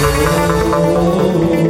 Oh.